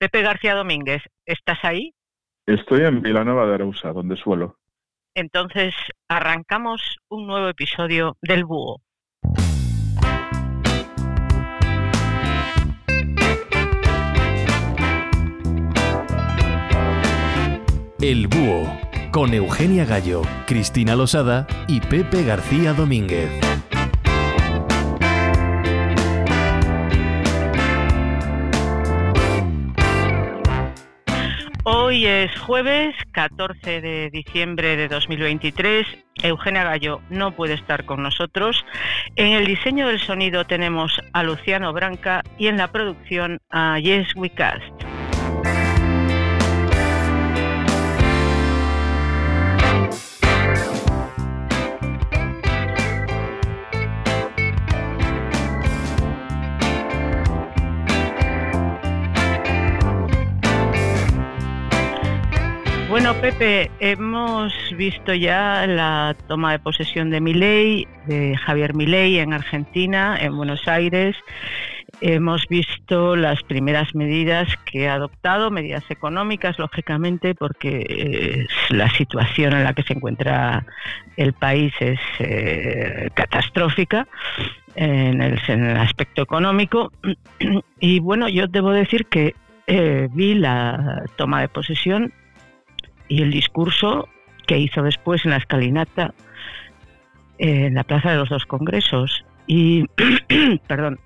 Pepe García Domínguez, ¿estás ahí? Estoy en Vilanova de Arousa, donde suelo. Entonces, arrancamos un nuevo episodio del Búho. El Búho, con Eugenia Gallo, Cristina Losada y Pepe García Domínguez. Hoy es jueves 14 de diciembre de 2023. Eugenia Gallo no puede estar con nosotros. En el diseño del sonido tenemos a Luciano Branca y en la producción a Yes We Cast. Bueno, Pepe, hemos visto ya la toma de posesión de Milei, de Javier Milei en Argentina, en Buenos Aires. Hemos visto las primeras medidas que ha adoptado, medidas económicas, lógicamente, porque eh, la situación en la que se encuentra el país es eh, catastrófica en el, en el, aspecto económico. Y bueno, yo debo decir que eh, vi la toma de posesión y el discurso que hizo después en la escalinata en la Plaza de los Dos Congresos. Y, perdón,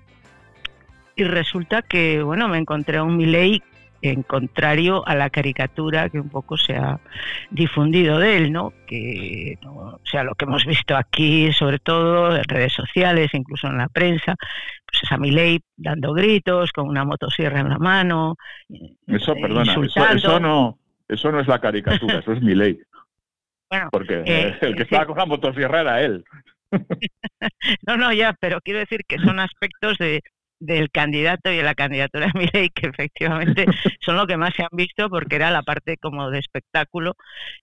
y resulta que, bueno, me encontré a un Milei en contrario a la caricatura que un poco se ha difundido de él, ¿no? Que, o sea, lo que hemos visto aquí, sobre todo en redes sociales, incluso en la prensa, pues es a Milei dando gritos, con una motosierra en la mano. Eso, perdona, eso, eso no eso no es la caricatura, eso es mi ley. Bueno, Porque eh, el que sí. estaba con la motosierra era él. no, no, ya, pero quiero decir que son aspectos de, del candidato y de la candidatura de Milei que efectivamente son lo que más se han visto porque era la parte como de espectáculo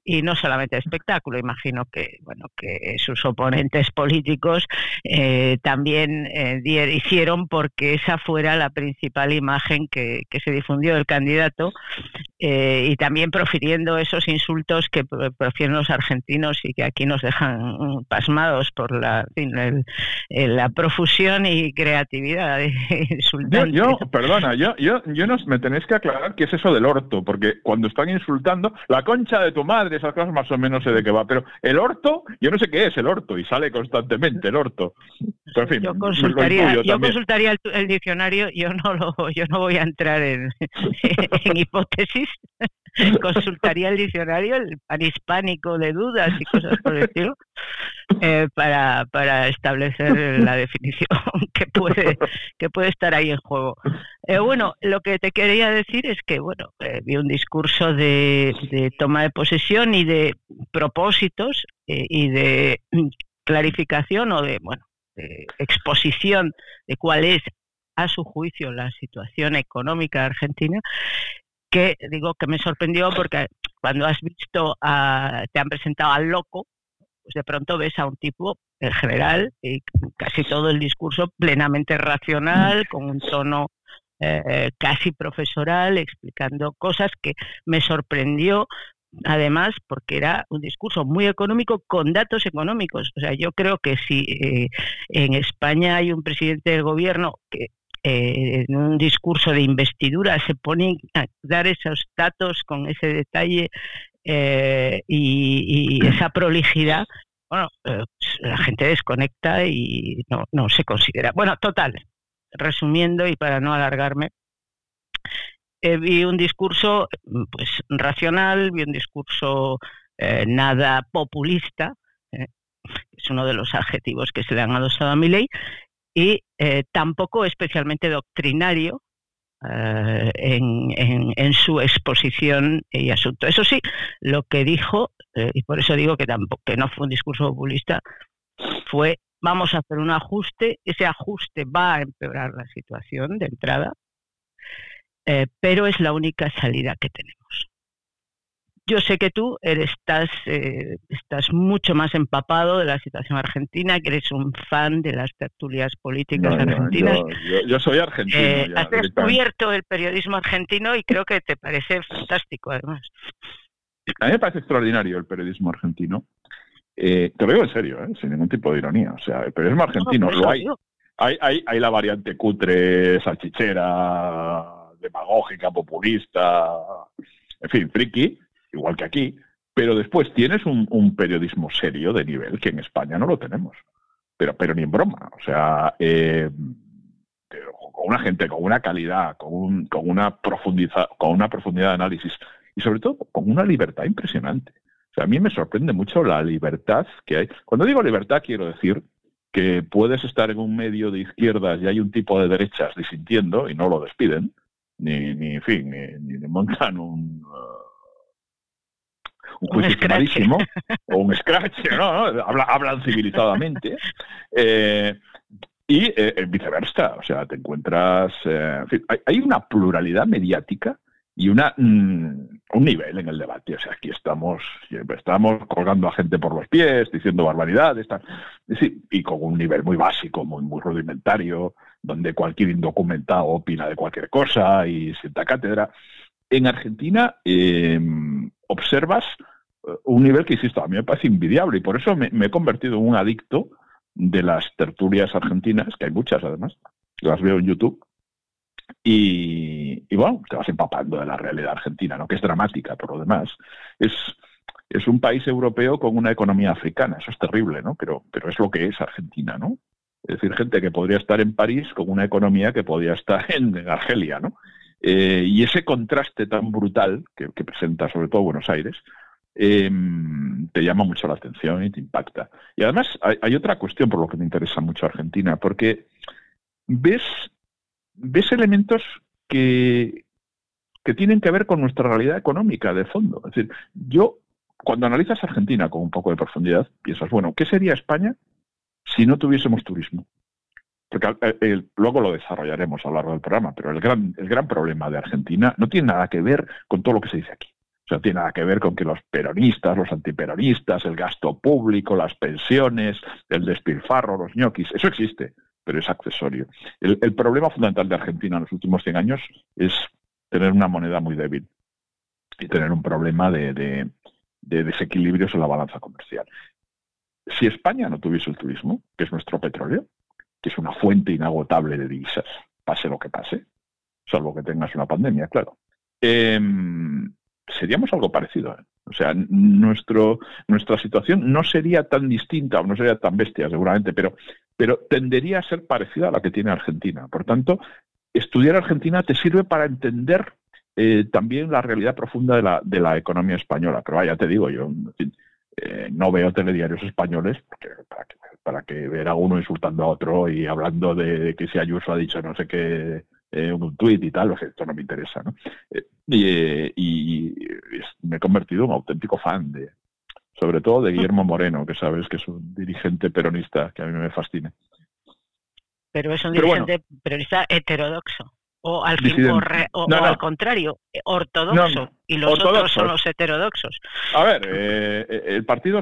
y no solamente de espectáculo imagino que bueno que sus oponentes políticos eh, también eh, hicieron porque esa fuera la principal imagen que, que se difundió del candidato eh, y también profiriendo esos insultos que profieren los argentinos y que aquí nos dejan pasmados por la, en el, la profusión y creatividad de yo, yo, perdona, yo, yo, yo no, me tenéis que aclarar qué es eso del orto, porque cuando están insultando, la concha de tu madre, esas cosas más o menos sé de qué va, pero el orto, yo no sé qué es el orto, y sale constantemente el orto. Pero, en fin, yo consultaría, yo consultaría el, el, diccionario, yo no lo, yo no voy a entrar en, en hipótesis. consultaría el diccionario, el panhispánico de dudas y cosas por el estilo, eh, para, para establecer la definición que puede, que puede estar ahí en juego. Eh, bueno, lo que te quería decir es que, bueno, eh, vi un discurso de, de, toma de posesión y de propósitos y de clarificación o de, bueno, de exposición de cuál es a su juicio la situación económica argentina que digo que me sorprendió porque cuando has visto, a, te han presentado al loco, pues de pronto ves a un tipo, en general, y casi todo el discurso plenamente racional, con un tono eh, casi profesoral, explicando cosas que me sorprendió. Además, porque era un discurso muy económico con datos económicos. O sea, yo creo que si eh, en España hay un presidente del gobierno que eh, en un discurso de investidura se pone a dar esos datos con ese detalle eh, y, esa prolijidad, bueno, eh, la gente desconecta y no, no se considera. Bueno, total, resumiendo y para no alargarme, eh, vi un discurso pues racional, vi un discurso nada populista, es uno de los adjetivos que se le han adosado a mi ley, y eh, tampoco especialmente doctrinario eh, en, su exposición y asunto. Eso sí, lo que dijo, eh, y por eso digo que, tampoco, que no fue un discurso populista, fue vamos a hacer un ajuste, ese ajuste va a empeorar la situación de entrada, eh, pero es la única salida que tenemos. Yo sé que tú estás, eh, estás mucho más empapado de la situación argentina, que eres un fan de las tertulias políticas argentinas. yo, soy argentino. Eh, has descubierto el periodismo argentino y creo que te parece fantástico, además. A mí me parece extraordinario el periodismo argentino. Eh, te lo digo en serio, sin ningún tipo de ironía. O sea, el periodismo argentino lo hay. Hay, hay, hay la variante cutre, salchichera, demagógica, populista, en fin, friki, igual que aquí, pero después tienes un, periodismo serio de nivel que en España no lo tenemos. Pero, pero ni en broma. O sea, eh, con una gente con una calidad, con, con, una profundiza, con una profundidad de análisis y sobre todo con una libertad impresionante. O sea, a mí me sorprende mucho la libertad que hay. Cuando digo libertad quiero decir que puedes estar en un medio de izquierdas y hay un tipo de derechas disintiendo y no lo despiden, ni, ni en fin, ni montan un, un juicio o un scratch, ¿no? hablan civilizadamente. Eh, y eh, viceversa, o sea, te encuentras... Eh, hay, una pluralidad mediática y una, mm, un nivel en el debate. O sea, aquí estamos, estamos colgando a gente por los pies, diciendo barbaridades, y con un nivel muy básico, muy, muy rudimentario, donde cualquier indocumentado opina de cualquier cosa y sienta cátedra. En Argentina observas un nivel que, insisto, a mí me parece invidiable y por eso me, he convertido en un adicto de las tertulias argentinas, que hay muchas además, las veo en YouTube, y, bueno, te vas empapando de la realidad argentina, ¿no? que es dramática por lo demás. Es, es un país europeo con una economía africana, eso es terrible, ¿no? Pero, pero es lo que es Argentina, ¿no? Es decir, gente que podría estar en París con una economía que podría estar en, Argelia, ¿no? Eh, y ese contraste tan brutal que, presenta sobre todo Buenos Aires, Em, te llama mucho la atención y te impacta. Y además hay, otra cuestión por lo que me interesa mucho Argentina, porque ves, ves elementos que, que tienen que ver con nuestra realidad económica de fondo. Es decir, yo, cuando analizas Argentina con un poco de profundidad, piensas, bueno, ¿qué sería España si no tuviésemos turismo? Porque eh, luego lo desarrollaremos a lo largo del programa, pero el gran, el gran problema de Argentina no tiene nada que ver con todo lo que se dice aquí. O sea, tiene nada que ver con que los peronistas, los antiperonistas, el gasto público, las pensiones, el despilfarro, los ñoquis, eso existe, pero es accesorio. El, problema fundamental de Argentina en los últimos 100 años es tener una moneda muy débil y tener un problema de, de desequilibrios en la balanza comercial. Si España no tuviese el turismo, que es nuestro petróleo, que es una fuente inagotable de divisas, pase lo que pase, salvo que tengas una pandemia, claro, eh, seríamos algo parecido. ¿eh? O sea, nuestro, nuestra situación no sería tan distinta o no sería tan bestia, seguramente, pero, pero tendería a ser parecida a la que tiene Argentina. Por tanto, estudiar Argentina te sirve para entender eh, también la realidad profunda de la, de la economía española. Pero vaya, te digo, yo eh, no veo telediarios españoles para, que, para que ver a uno insultando a otro y hablando de que si Ayuso ha dicho no sé qué eh, un tuit y tal, esto no me interesa. ¿no? Eh, eh, y, me he convertido en un auténtico fan de, sobre todo de Guillermo Moreno, que sabes que es un dirigente peronista que a mí me fascina. Pero es un dirigente peronista heterodoxo. O al, fin, o, al contrario, ortodoxo. y los otros son los heterodoxos. A ver, el partido,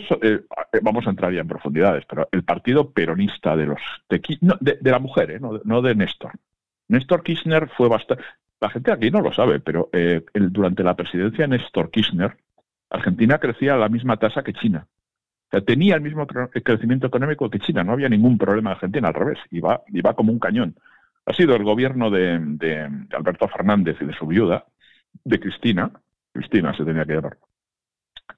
vamos a entrar ya en profundidades, pero el partido peronista de los de, de, la mujer, no, no de Néstor, Néstor Kirchner fue bastante... La gente aquí no lo sabe, pero eh, durante la presidencia de Néstor Kirchner, Argentina crecía a la misma tasa que China. O sea, tenía el mismo crecimiento económico que China, no había ningún problema en Argentina, al revés, iba, iba como un cañón. Ha sido el gobierno de, Alberto Fernández y de su viuda, de Cristina, Cristina se tenía que llamar,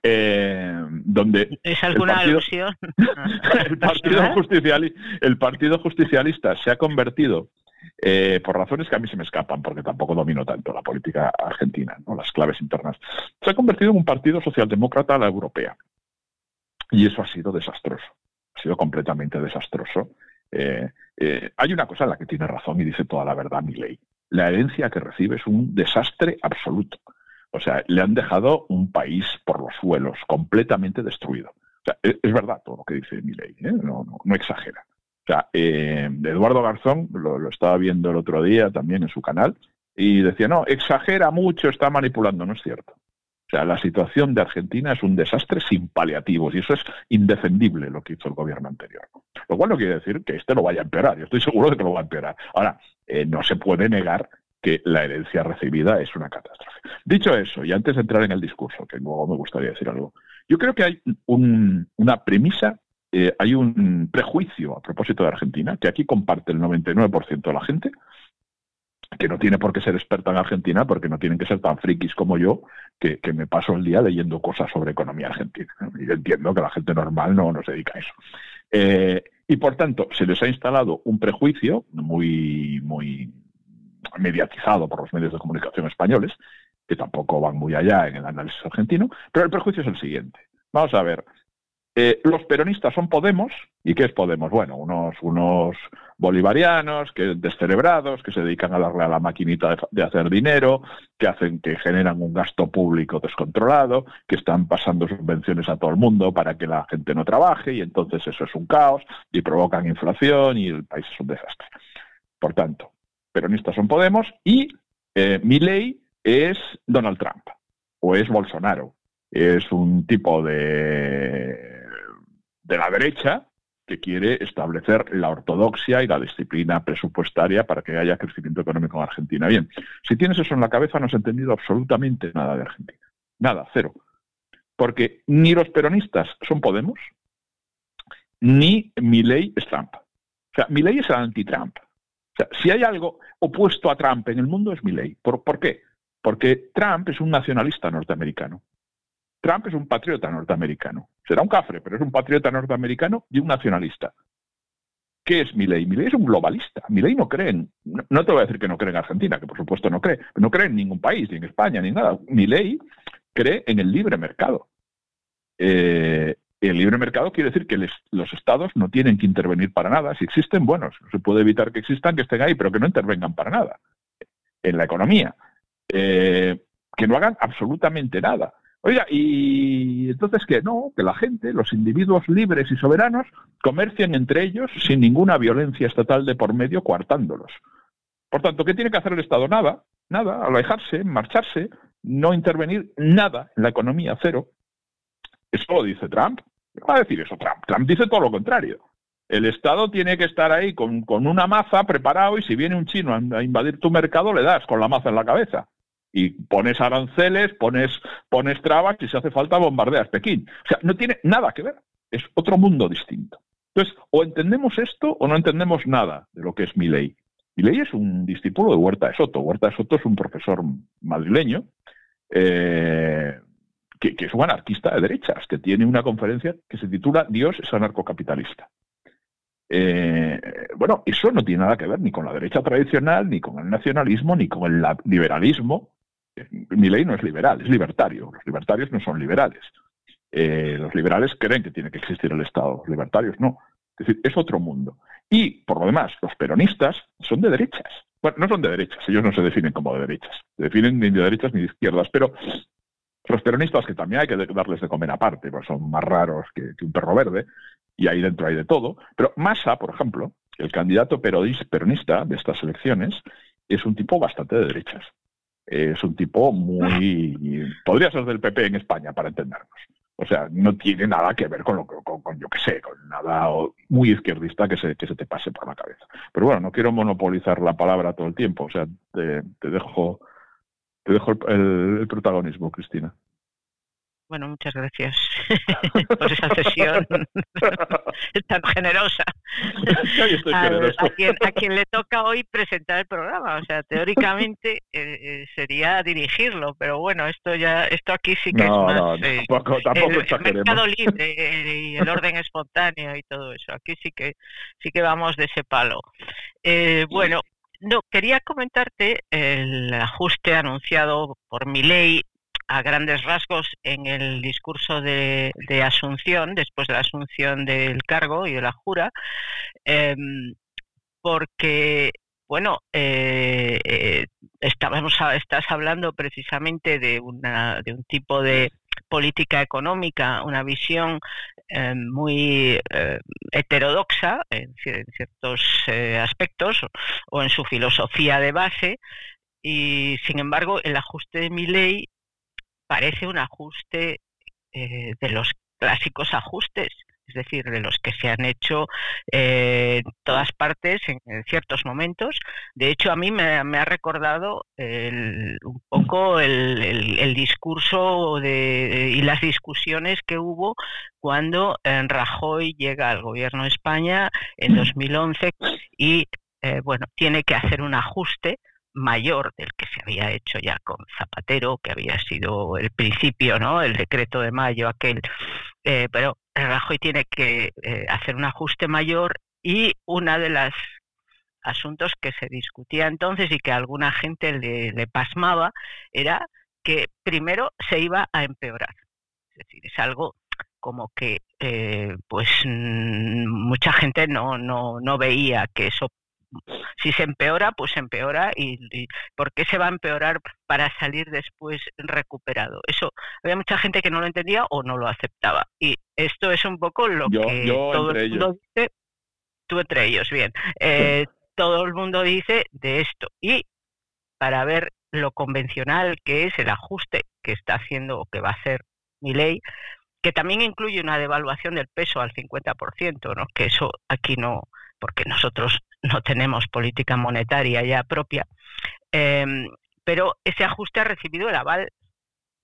eh, donde ¿Es alguna el partido, alusión? el, partido el Partido Justicialista se ha convertido eh, por razones que a mí se me escapan, porque tampoco domino tanto la política argentina, ¿no? las claves internas. Se ha convertido en un partido socialdemócrata a la europea. Y eso ha sido desastroso. Ha sido completamente desastroso. Eh, eh, hay una cosa en la que tiene razón y dice toda la verdad mi ley. La herencia que recibe es un desastre absoluto. O sea, le han dejado un país por los suelos, completamente destruido. O sea, es, verdad todo lo que dice mi ley, no, no exagera. O sea, eh, Eduardo Garzón, lo, estaba viendo el otro día también en su canal, y decía, no, exagera mucho, está manipulando, no es cierto. O sea, la situación de Argentina es un desastre sin paliativos y eso es indefendible lo que hizo el gobierno anterior. Lo cual no quiere decir que este lo vaya a empeorar. Yo estoy seguro de que lo va a empeorar. Ahora, eh, no se puede negar que la herencia recibida es una catástrofe. Dicho eso, y antes de entrar en el discurso, que luego me gustaría decir algo, yo creo que hay una premisa, eh, hay un prejuicio a propósito de Argentina, que aquí comparte el 99% de la gente, que no tiene por qué ser experta en Argentina, porque no tienen que ser tan frikis como yo, que, me paso el día leyendo cosas sobre economía argentina. Y entiendo que la gente normal no, no se dedica a eso. Eh, y por tanto, se les ha instalado un prejuicio muy, muy mediatizado por los medios de comunicación españoles, que tampoco van muy allá en el análisis argentino, pero el prejuicio es el siguiente. Vamos a ver, eh, los peronistas son Podemos, ¿y qué es Podemos? Bueno, unos, bolivarianos, que descerebrados, que se dedican a darle a la maquinita de, hacer dinero, que hacen que generan un gasto público descontrolado, que están pasando subvenciones a todo el mundo para que la gente no trabaje, y entonces eso es un caos, y provocan inflación, y el país es un desastre. Por tanto, peronistas son Podemos, y eh, mi ley es Donald Trump, o es Bolsonaro, es un tipo de de la derecha que quiere establecer la ortodoxia y la disciplina presupuestaria para que haya crecimiento económico en Argentina. Bien, si tienes eso en la cabeza no has entendido absolutamente nada de Argentina. Nada, cero. Porque ni los peronistas son Podemos, ni ley es Trump. O sea, ley es el anti-Trump. O sea, si hay algo opuesto a Trump en el mundo es Milley. ¿Por, ¿Por qué? Porque Trump es un nacionalista norteamericano. Trump es un patriota norteamericano. Será un cafre, pero es un patriota norteamericano y un nacionalista. ¿Qué es Milei? Milei es un globalista. Milei no cree en, no, te voy a decir que no cree en Argentina, que por supuesto no cree, no cree en ningún país, ni en España, ni nada. Milei cree en el libre mercado. Eh, el libre mercado quiere decir que los estados no tienen que intervenir para nada. Si existen, bueno, se puede evitar que existan, que estén ahí, pero que no intervengan para nada en la economía. Eh, que no hagan absolutamente nada. Oiga, y entonces que no, que la gente, los individuos libres y soberanos, comercien entre ellos sin ninguna violencia estatal de por medio coartándolos. Por tanto, ¿qué tiene que hacer el Estado? Nada, nada, alejarse, marcharse, no intervenir nada en la economía, cero. Eso lo dice Trump. va a decir eso Trump? Trump dice todo lo contrario. El Estado tiene que estar ahí con, con una maza preparado y si viene un chino a invadir tu mercado, le das con la maza en la cabeza y pones aranceles, pones, pones trabas y si hace falta bombardeas Pekín. O sea, no tiene nada que ver, es otro mundo distinto. Entonces, o entendemos esto o no entendemos nada de lo que es mi ley. Es un discípulo de Huerta de Soto. Huerta de Soto es un profesor madrileño eh, que, es un anarquista de derechas, que tiene una conferencia que se titula Dios es anarcocapitalista. Eh, bueno, eso no tiene nada que ver ni con la derecha tradicional, ni con el nacionalismo, ni con el liberalismo, mi ley no es liberal, es libertario. Los libertarios no son liberales. Eh, los liberales creen que tiene que existir el Estado, los libertarios no. Es decir, es otro mundo. Y, por lo demás, los peronistas son de derechas. Bueno, no son de derechas, ellos no se definen como de derechas. Se definen ni de derechas ni de izquierdas, pero los peronistas, que también hay que darles de comer aparte, pues son más raros que, un perro verde, y ahí dentro hay de todo. Pero Massa, por ejemplo, el candidato peronista de estas elecciones, es un tipo bastante de derechas es un tipo muy... podría ser del PP en España, para entendernos. O sea, no tiene nada que ver con lo con, yo qué sé, con nada muy izquierdista que se, que se te pase por la cabeza. Pero bueno, no quiero monopolizar la palabra todo el tiempo. O sea, te, dejo, te dejo el protagonismo, Cristina. Bueno, muchas gracias por esa sesión tan generosa. A, quien, le toca hoy presentar el programa, o sea, teóricamente eh, eh, sería dirigirlo, pero bueno, esto ya, esto aquí sí que es más eh, el, mercado libre y el orden espontáneo y todo eso. Aquí sí que sí que vamos de ese palo. bueno, no, quería comentarte el ajuste anunciado por mi ley a grandes rasgos en el discurso de, Asunción, después de la asunción del cargo y de la jura, em, porque, bueno, eh, eh, estábamos, estás hablando precisamente de, una, de un tipo de política económica, una visión em, muy eh, heterodoxa en, ciertos aspectos o en su filosofía de base, y sin embargo el ajuste de mi ley parece un ajuste eh, de los clásicos ajustes es decir, de los que se han hecho eh, en todas partes en, ciertos momentos. De hecho, a mí me, ha recordado un poco el, discurso y las discusiones que hubo cuando eh, Rajoy llega al gobierno de España en 2011 y, eh, bueno, tiene que hacer un ajuste mayor del que se había hecho ya con Zapatero, que había sido el principio, ¿no? El decreto de mayo, aquel. pero Rajoy tiene que eh, hacer un ajuste mayor y una de las asuntos que se discutía entonces y que a alguna gente le, pasmaba era que primero se iba a empeorar. Es decir, es algo como que eh, pues mm, mucha gente no, no, no veía que eso si se empeora, pues se empeora y, ¿por qué se va a empeorar para salir después recuperado? Eso había mucha gente que no lo entendía o no lo aceptaba. Y esto es un poco lo que todo el mundo dice, tú entre ellos, bien, eh, todo el mundo dice de esto. Y para ver lo convencional que es el ajuste que está haciendo o que va a hacer mi ley, que también incluye una devaluación del peso al 50%, ¿no? que eso aquí no, porque nosotros no tenemos política monetaria ya propia, em, pero ese ajuste ha recibido el aval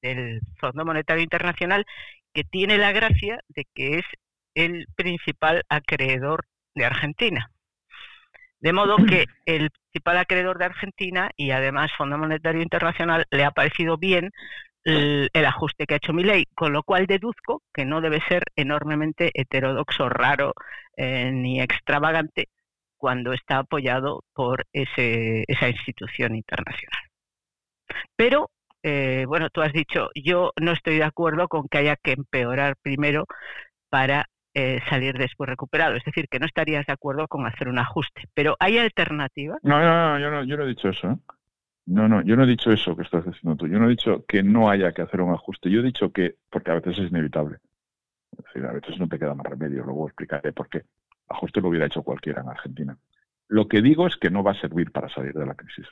del Fondo Monetario Internacional, que tiene la gracia de que es el principal acreedor de Argentina. De modo que el principal acreedor de Argentina y además Fondo Monetario Internacional le ha parecido bien el, ajuste que ha hecho mi ley, con lo cual deduzco que no debe ser enormemente heterodoxo, raro eh, ni extravagante cuando está apoyado por ese, esa institución internacional. Pero, eh, bueno, tú has dicho, yo no estoy de acuerdo con que haya que empeorar primero para eh, salir después recuperado. Es decir, que no estarías de acuerdo con hacer un ajuste. Pero ¿hay alternativas? No, no, no, yo no, yo no he dicho eso. ¿eh? No, no, yo no he dicho eso que estás diciendo tú. Yo no he dicho que no haya que hacer un ajuste. Yo he dicho que, porque a veces es inevitable. Es decir, a veces no te queda más remedio. Luego explicaré por qué ajuste lo hubiera hecho cualquiera en Argentina. Lo que digo es que no va a servir para salir de la crisis.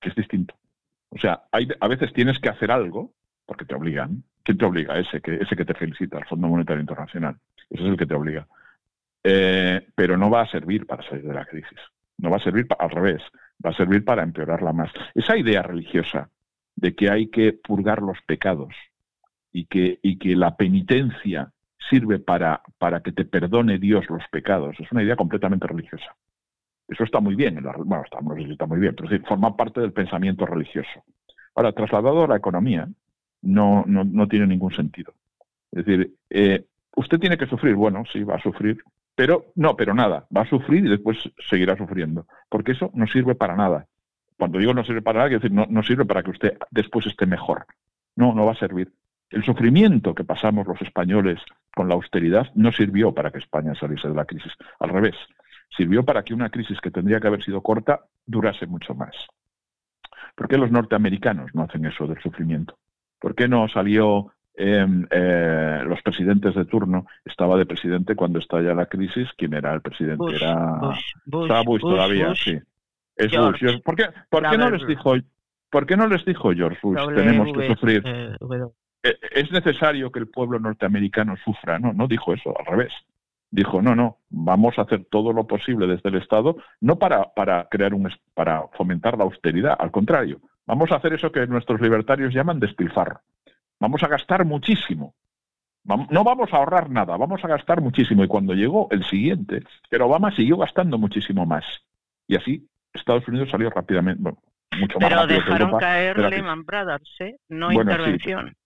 Que es distinto. O sea, a veces tienes que hacer algo porque te obligan. ¿Quién te obliga? Ese que, ese que te felicita, el Fondo Monetario Internacional. Ese es el que te obliga. Eh, pero no va a servir para salir de la crisis. No va a servir al revés. Va a servir para empeorarla más. Esa idea religiosa de que hay que purgar los pecados y que la penitencia sirve para, para que te perdone Dios los pecados. Es una idea completamente religiosa. Eso está muy bien, bueno, está, está muy bien, pero forma parte del pensamiento religioso. Ahora, trasladado a la economía, no, no, no tiene ningún sentido. Es decir, eh, usted tiene que sufrir, bueno, sí, va a sufrir, pero no, pero nada, va a sufrir y después seguirá sufriendo, porque eso no sirve para nada. Cuando digo no sirve para nada, quiero decir, no, no sirve para que usted después esté mejor. No, no va a servir. El sufrimiento que pasamos los españoles con la austeridad no sirvió para que España saliese de la crisis. Al revés, sirvió para que una crisis que tendría que haber sido corta durase mucho más. ¿Por qué los norteamericanos no hacen eso del sufrimiento? ¿Por qué no salió em, eh, los presidentes de turno? Estaba de presidente cuando estalla la crisis. ¿Quién era el presidente? era Bush, todavía, sí. Es Bush. ¿Por qué, no les dijo, ¿Por qué no les dijo George Bush? tenemos que sufrir. Eh, eh, es necesario que el pueblo norteamericano sufra. No, no dijo eso, al revés. Dijo, no, no, vamos a hacer todo lo posible desde el Estado, no para, para crear un para fomentar la austeridad, al contrario, vamos a hacer eso que nuestros libertarios llaman despilfarro. Vamos a gastar muchísimo. No vamos a ahorrar nada, vamos a gastar muchísimo. Y cuando llegó el siguiente, pero Obama siguió gastando muchísimo más. Y así Estados Unidos salió rápidamente, bueno, mucho más Pero dejaron caer Lehman Brothers, ¿eh? no intervención.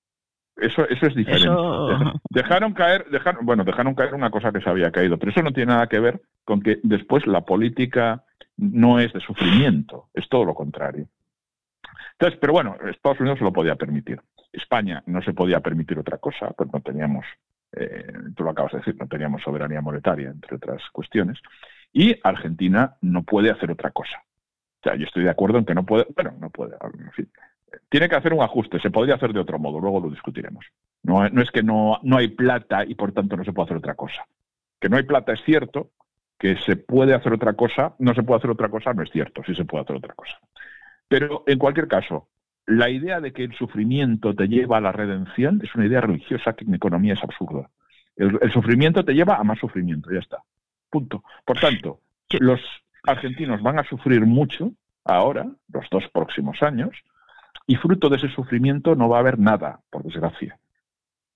Eso, eso es diferente. Dejaron caer, dejaron, bueno, dejaron caer una cosa que se había caído, pero eso no tiene nada que ver con que después la política no es de sufrimiento, es todo lo contrario. Entonces, pero bueno, Estados Unidos se lo podía permitir. España no se podía permitir otra cosa, pues no teníamos, eh, tú lo acabas de decir, no teníamos soberanía monetaria, entre otras cuestiones. Y Argentina no puede hacer otra cosa. O sea, yo estoy de acuerdo en que no puede, bueno, no puede, en fin, tiene que hacer un ajuste, se podría hacer de otro modo, luego lo discutiremos. No, es que no, no hay plata y por tanto no se puede hacer otra cosa. Que no hay plata es cierto, que se puede hacer otra cosa, no se puede hacer otra cosa, no es cierto, sí se puede hacer otra cosa. Pero en cualquier caso, la idea de que el sufrimiento te lleva a la redención es una idea religiosa que en economía es absurda. El, sufrimiento te lleva a más sufrimiento, ya está. Punto. Por tanto, los argentinos van a sufrir mucho ahora, los dos próximos años, y fruto de ese sufrimiento no va a haber nada, por desgracia.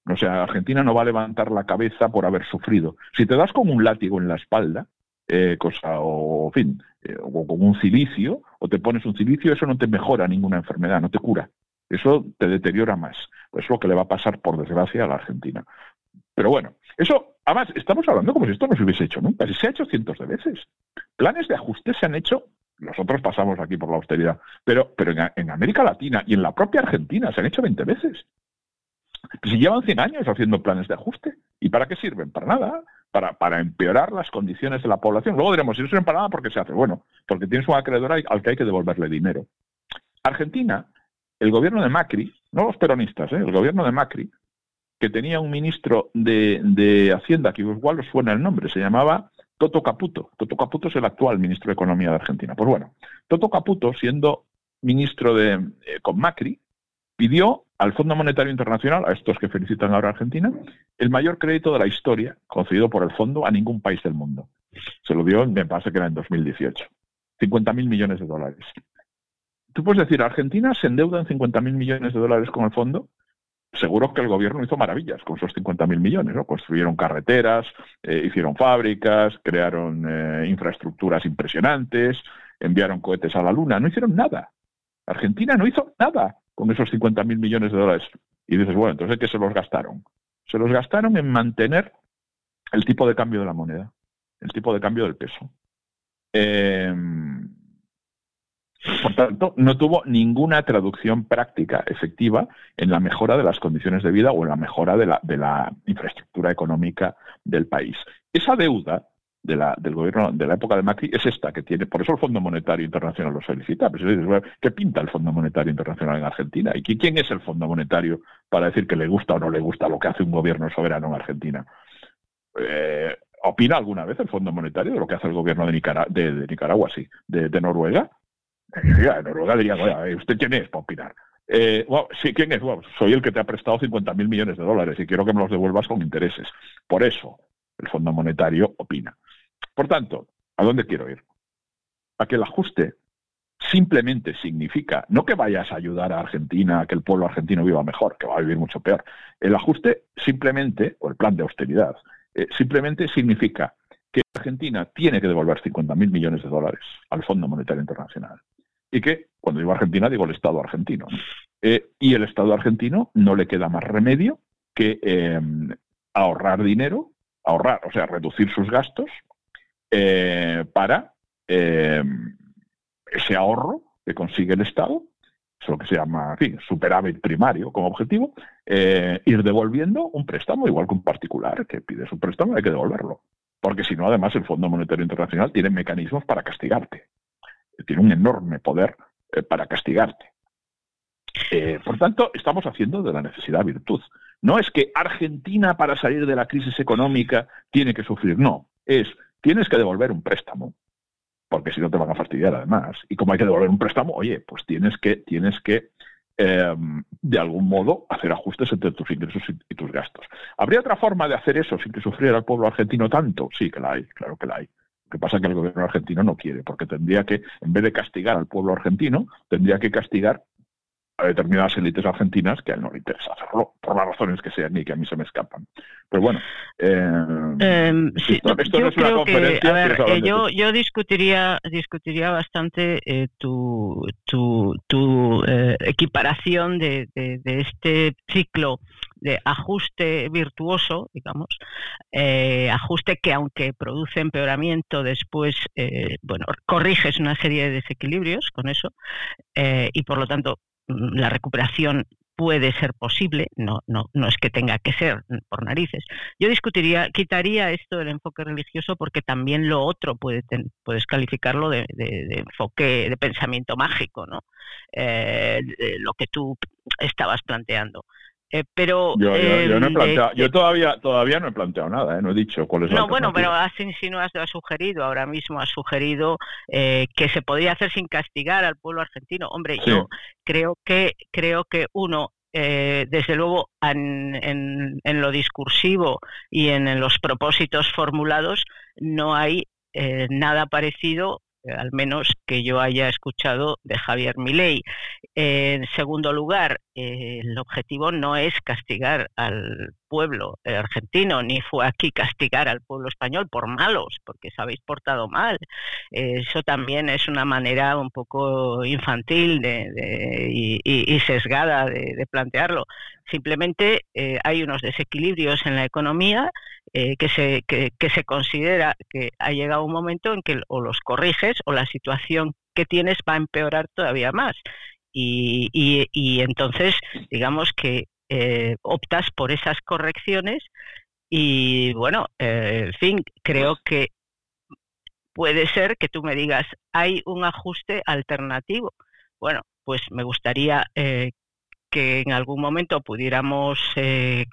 O sea, Argentina no va a levantar la cabeza por haber sufrido. Si te das con un látigo en la espalda, eh, cosa, o, fin, eh, o con un cilicio, o te pones un cilicio, eso no te mejora ninguna enfermedad, no te cura. Eso te deteriora más. Es lo que le va a pasar, por desgracia, a la Argentina. Pero bueno, eso, además, estamos hablando como si esto no se hubiese hecho nunca, si se ha hecho cientos de veces. Planes de ajuste se han hecho, nosotros pasamos aquí por la austeridad, pero, pero en, América Latina y en la propia Argentina se han hecho 20 veces. Si llevan 100 años haciendo planes de ajuste, ¿y para qué sirven? Para nada para, empeorar las condiciones de la población. Luego diremos, si no sirven para nada, ¿por qué se hace? Bueno, porque tienes un acreedor al que hay que devolverle dinero. Argentina, el gobierno de Macri, no los peronistas, ¿eh? el gobierno de Macri, que tenía un ministro de, Hacienda, que igual os suena el nombre, se llamaba Toto Caputo. Toto Caputo es el actual ministro de Economía de Argentina. Pues bueno, Toto Caputo, siendo ministro de, eh, con Macri, pidió al Fondo Monetario Internacional, a estos que felicitan ahora a Argentina, el mayor crédito de la historia concedido por el fondo a ningún país del mundo. Se lo dio, me parece que era en 2018. 50.000 millones de dólares. Tú puedes decir, Argentina se endeuda en 50.000 millones de dólares con el fondo. Seguro que el gobierno hizo maravillas con esos 50.000 millones, ¿no? Construyeron carreteras, eh, hicieron fábricas, crearon eh, infraestructuras impresionantes, enviaron cohetes a la luna. No hicieron nada. Argentina no hizo nada con esos 50.000 millones de dólares. Y dices, bueno, entonces ¿qué se los gastaron? Se los gastaron en mantener el tipo de cambio de la moneda, el tipo de cambio del peso. Em, por tanto, no tuvo ninguna traducción práctica efectiva en la mejora de las condiciones de vida o en la mejora de la, de la infraestructura económica del país. Esa deuda de del gobierno de la época de Macri es esta que tiene. Por eso el Fondo Monetario Internacional los felicita. Pero ¿Qué pinta el Fondo Monetario Internacional en Argentina? ¿Y quién es el Fondo Monetario para decir que le gusta o no le gusta lo que hace un gobierno soberano en Argentina? Eh, ¿Opina alguna vez el Fondo Monetario de lo que hace el gobierno de, Nicaragua, sí, de, Noruega? De Noruega diría, ¿usted quién es para opinar? Eh, sí, ¿quién es? soy el que te ha prestado 50.000 millones de dólares y quiero que me los devuelvas con intereses. Por eso el Fondo Monetario opina. Por tanto, ¿a dónde quiero ir? A que el ajuste simplemente significa, no que vayas a ayudar a Argentina, a que el pueblo argentino viva mejor, que va a vivir mucho peor. El ajuste simplemente, o el plan de austeridad, eh, simplemente significa que Argentina tiene que devolver 50.000 millones de dólares al Fondo Monetario Internacional. Y que, cuando digo Argentina, digo el Estado argentino. Eh, y el Estado argentino no le queda más remedio que eh, ahorrar dinero, ahorrar, o sea, reducir sus gastos, eh, para eh, ese ahorro que consigue el Estado, es lo que se llama, fin, superávit primario como objetivo, eh, ir devolviendo un préstamo, igual que un particular que pide su préstamo, hay que devolverlo. Porque si no, además, el Fondo Monetario Internacional tiene mecanismos para castigarte. Tiene un enorme poder para castigarte. por tanto, estamos haciendo de la necesidad virtud. No es que Argentina para salir de la crisis económica tiene que sufrir, no. Es tienes que devolver un préstamo, porque si no te van a fastidiar además. Y como hay que devolver un préstamo, oye, pues tienes que, tienes que em, de algún modo hacer ajustes entre tus ingresos y, tus gastos. ¿Habría otra forma de hacer eso sin que sufriera el pueblo argentino tanto? Sí, que la hay, claro que la hay. Lo que pasa es que el gobierno argentino no quiere, porque tendría que, en vez de castigar al pueblo argentino, tendría que castigar a determinadas élites argentinas que a él no le interesa hacerlo, por las razones que sean y que a mí se me escapan. Pero bueno, eh, em, esto, no es una conferencia. Eh, yo, yo discutiría, discutiría bastante eh, tu, tu, tu eh, equiparación de, de, de, este ciclo de ajuste virtuoso, digamos, ajuste que aunque produce empeoramiento, después, bueno, corriges una serie de desequilibrios con eso y por lo tanto Mm, la recuperación puede ser posible, no, no, no es que tenga que ser por narices. Yo discutiría, quitaría esto del enfoque religioso porque también lo otro puede puedes calificarlo de, enfoque de pensamiento mágico, ¿no? Eh, lo que tú estabas planteando. Pero yo, yo, todavía todavía no he planteado nada, no he dicho cuál es No, bueno, pero has insinuado, has sugerido, ahora mismo has sugerido que se podría hacer sin castigar al pueblo argentino. Hombre, yo creo que creo que uno eh, desde luego en, en, lo discursivo y en, los propósitos formulados no hay eh, nada parecido eh, al menos que yo haya escuchado de Javier Milei. En segundo lugar, el objetivo no es castigar al pueblo argentino, ni fue aquí castigar al pueblo español por malos, porque se habéis portado mal. Eso también es una manera un poco infantil y, sesgada de, plantearlo. Simplemente eh, hay unos desequilibrios en la economía eh, que, se, que, se considera que ha llegado un momento en que o los corriges o la situación que tienes va a empeorar todavía más. Y, y, entonces, digamos que eh, optas por esas correcciones y bueno, eh, en fin, creo que puede ser que tú me digas, hay un ajuste alternativo. Bueno, pues me gustaría eh, que en algún momento pudiéramos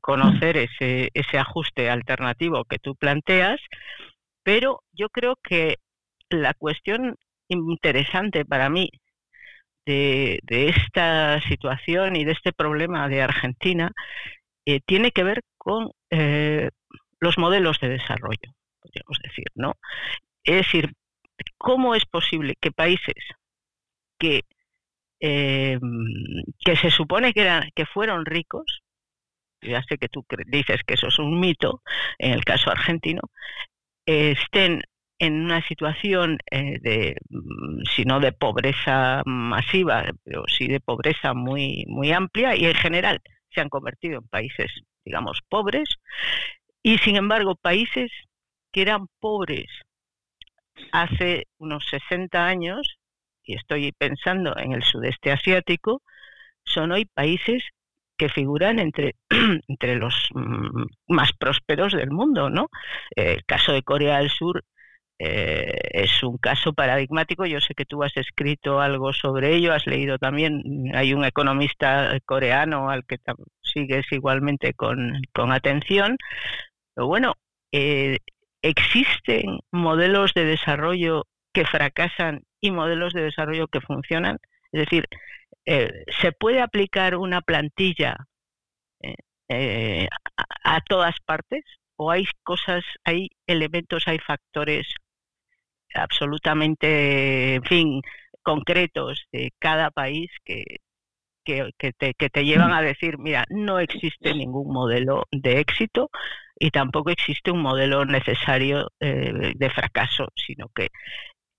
conocer ese, ese ajuste alternativo que tú planteas, pero yo creo que la cuestión interesante para mí de, esta situación y de este problema de Argentina eh, tiene que ver con eh, los modelos de desarrollo, podríamos decir, ¿no? Es decir, ¿cómo es posible que países que, eh, que se supone que, eran, que fueron ricos, ya sé que tú dices que eso es un mito, en el caso argentino, estén en una situación eh, de, mm, si no de pobreza masiva, pero sí de pobreza muy, muy amplia y en general se han convertido en países, digamos, pobres. Y sin embargo, países que eran pobres hace unos 60 años, y estoy pensando en el sudeste asiático, son hoy países que figuran entre, entre los mm, más prósperos del mundo, ¿no? El caso de Corea del Sur eh, es un caso paradigmático. Yo sé que tú has escrito algo sobre ello, has leído también, hay un economista coreano al que sigues igualmente con, atención. Pero bueno, eh, existen modelos de desarrollo que fracasan y modelos de desarrollo que funcionan. Es decir, eh, se puede aplicar una plantilla a todas partes o hay cosas, hay elementos, hay factores absolutamente, en fin, concretos de cada país que, que, te, que, te, llevan a decir, mira, no existe ningún modelo de éxito y tampoco existe un modelo necesario eh, de fracaso, sino que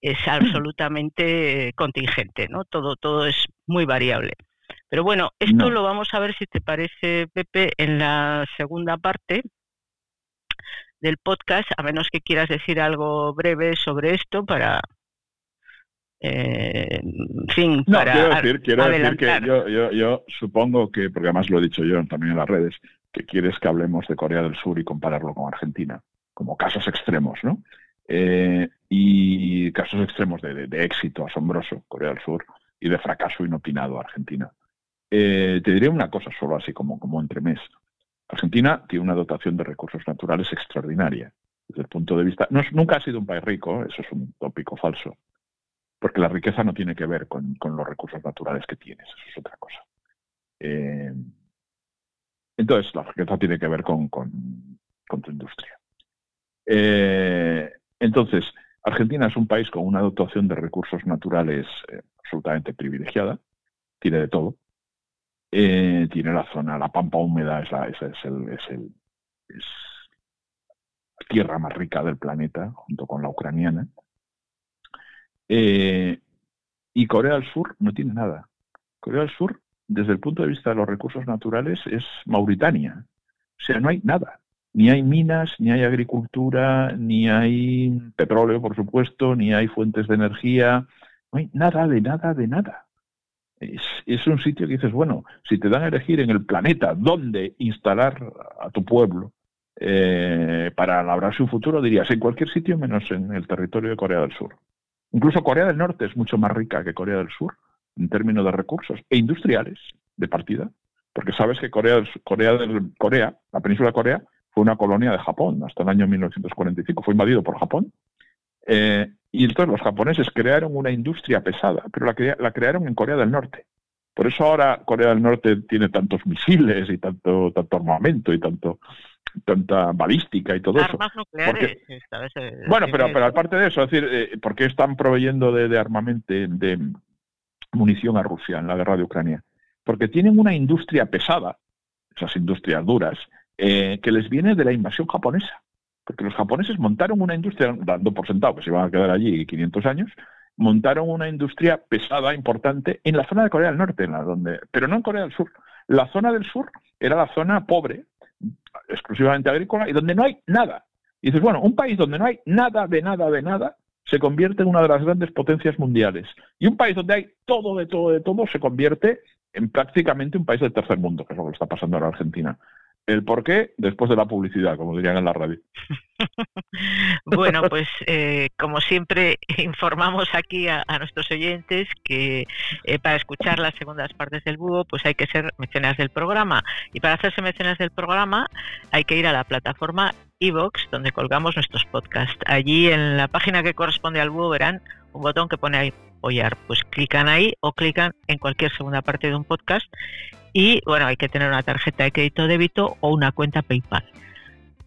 es absolutamente contingente, ¿no? Todo, todo es muy variable. Pero bueno, esto lo vamos a ver si te parece, Pepe, en la segunda parte, del podcast, a menos que quieras decir algo breve sobre esto para, eh, en fin, no, quiero decir, quiero decir que yo, yo, yo supongo que, porque además lo he dicho yo también en las redes, que quieres que hablemos de Corea del Sur y compararlo con Argentina, como casos extremos, ¿no? Eh, y casos extremos de, éxito asombroso, Corea del Sur, y de fracaso inopinado, Argentina. Eh, te diré una cosa solo así como, como entremés. Argentina tiene una dotación de recursos naturales extraordinaria. Desde el punto de vista. No, nunca ha sido un país rico, eso es un tópico falso. Porque la riqueza no tiene que ver con, los recursos naturales que tienes, eso es otra cosa. Eh, entonces, la riqueza tiene que ver con, tu industria. Eh, entonces, Argentina es un país con una dotación de recursos naturales eh, absolutamente privilegiada, tiene de todo, eh, tiene la zona, la pampa húmeda es la, es, el, es, el, es la tierra más rica del planeta, junto con la ucraniana. Eh, y Corea del Sur no tiene nada. Corea del Sur, desde el punto de vista de los recursos naturales, es Mauritania. O sea, no hay nada. Ni hay minas, ni hay agricultura, ni hay petróleo, por supuesto, ni hay fuentes de energía. No hay nada de nada de nada es, un sitio que dices, bueno, si te dan a elegir en el planeta dónde instalar a tu pueblo eh, para labrar su futuro, dirías en cualquier sitio menos en el territorio de Corea del Sur. Incluso Corea del Norte es mucho más rica que Corea del Sur en términos de recursos e industriales de partida. porque sabes que Corea, Corea, del, Corea, la península de Corea, fue una colonia de Japón hasta el año 1945, fue invadido por Japón. Eh, y entonces los japoneses crearon una industria pesada, pero la, la crearon en Corea del Norte. Por eso ahora Corea del Norte tiene tantos misiles y tanto, tanto armamento y tanto tanta balística y todo eso. Nucleares, bueno, pero, pero aparte de eso, es decir, eh, ¿por qué están proveyendo de, de armamento, de munición a Rusia en la guerra de Ucrania? Porque tienen una industria pesada, esas industrias duras, eh, que les viene de la invasión japonesa. Porque los japoneses montaron una industria, dando por sentado que se iban a quedar allí 500 años, montaron una industria pesada, importante, en la zona de Corea del Norte, en la donde, pero no en Corea del Sur. La zona del sur era la zona pobre, exclusivamente agrícola, y donde no hay nada. Y dices, bueno, un país donde no hay nada, de nada, de nada, se convierte en una de las grandes potencias mundiales. Y un país donde hay todo, de todo, de todo, se convierte en prácticamente un país del tercer mundo, que es lo que está pasando ahora en Argentina. El por qué después de la publicidad, como dirían en la radio. bueno, pues eh, como siempre informamos aquí a, nuestros oyentes que eh, para escuchar las segundas partes del búho pues hay que ser mecenas del programa y para hacerse mecenas del programa hay que ir a la plataforma iVox donde colgamos nuestros podcasts. Allí en la página que corresponde al búho verán un botón que pone ahí apoyar. Pues clican ahí o clican en cualquier segunda parte de un podcast y bueno, hay que tener una tarjeta de crédito débito o una cuenta PayPal.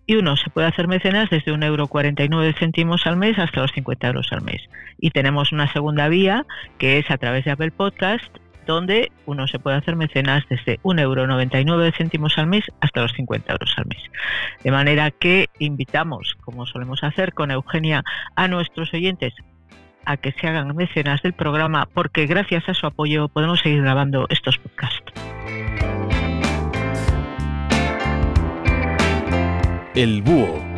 Y uno se puede hacer mecenas desde 1,49 céntimos al mes hasta los 50 euros al mes. Y tenemos una segunda vía que es a través de Apple Podcast, donde uno se puede hacer mecenas desde 1,99 céntimos al mes hasta los 50 euros al mes. De manera que invitamos, como solemos hacer con Eugenia, a nuestros oyentes a que se hagan mecenas del programa porque gracias a su apoyo podemos seguir grabando estos podcasts. El Búho